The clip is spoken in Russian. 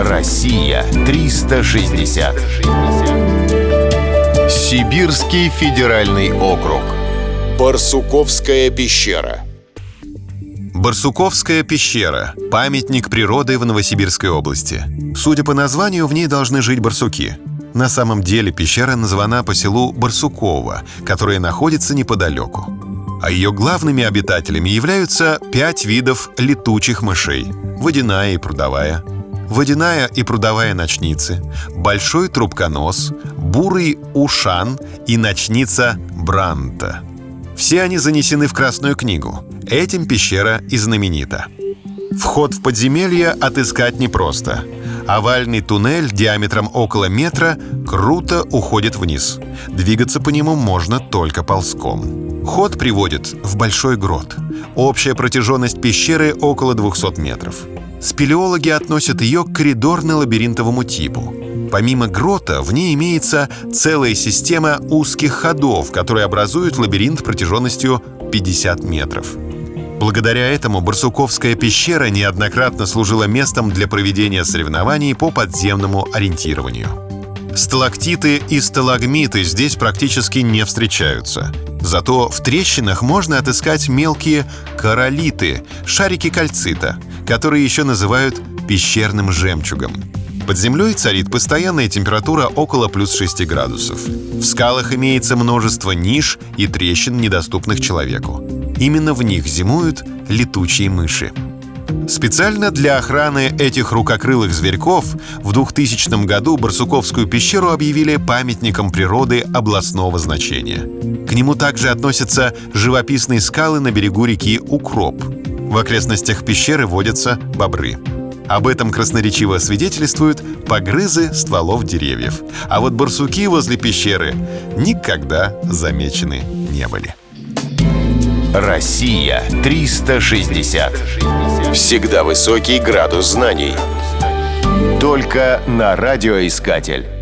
Россия 360. Сибирский федеральный округ. Барсуковская пещера. Барсуковская пещера – памятник природы в Новосибирской области. Судя по названию, в ней должны жить барсуки. На самом деле пещера названа по селу Барсуково, которое находится неподалеку. А ее главными обитателями являются пять видов летучих мышей – водяная и прудовая, водяная и прудовая ночницы, большой трубконос, бурый ушан и ночница Бранта. Все они занесены в Красную книгу. Этим пещера и знаменита. Вход в подземелье отыскать непросто. Овальный туннель диаметром около метра круто уходит вниз. Двигаться по нему можно только ползком. Ход приводит в большой грот. Общая протяженность пещеры около 200 метров. Спелеологи относят ее к коридорно-лабиринтовому типу. Помимо грота, в ней имеется целая система узких ходов, которые образуют лабиринт протяженностью 50 метров. Благодаря этому Барсуковская пещера неоднократно служила местом для проведения соревнований по подземному ориентированию. Сталактиты и сталагмиты здесь практически не встречаются. Зато в трещинах можно отыскать мелкие королиты, шарики кальцита, которые еще называют пещерным жемчугом. Под землей царит постоянная температура около плюс 6 градусов. В скалах имеется множество ниш и трещин, недоступных человеку. Именно в них зимуют летучие мыши. Специально для охраны этих рукокрылых зверьков в 2000 году Барсуковскую пещеру объявили памятником природы областного значения. К нему также относятся живописные скалы на берегу реки Укроп. В окрестностях пещеры водятся бобры. Об этом красноречиво свидетельствуют погрызы стволов деревьев. А вот барсуки возле пещеры никогда замечены не были. Россия 360. Всегда высокий градус знаний. Только на радиоискатель.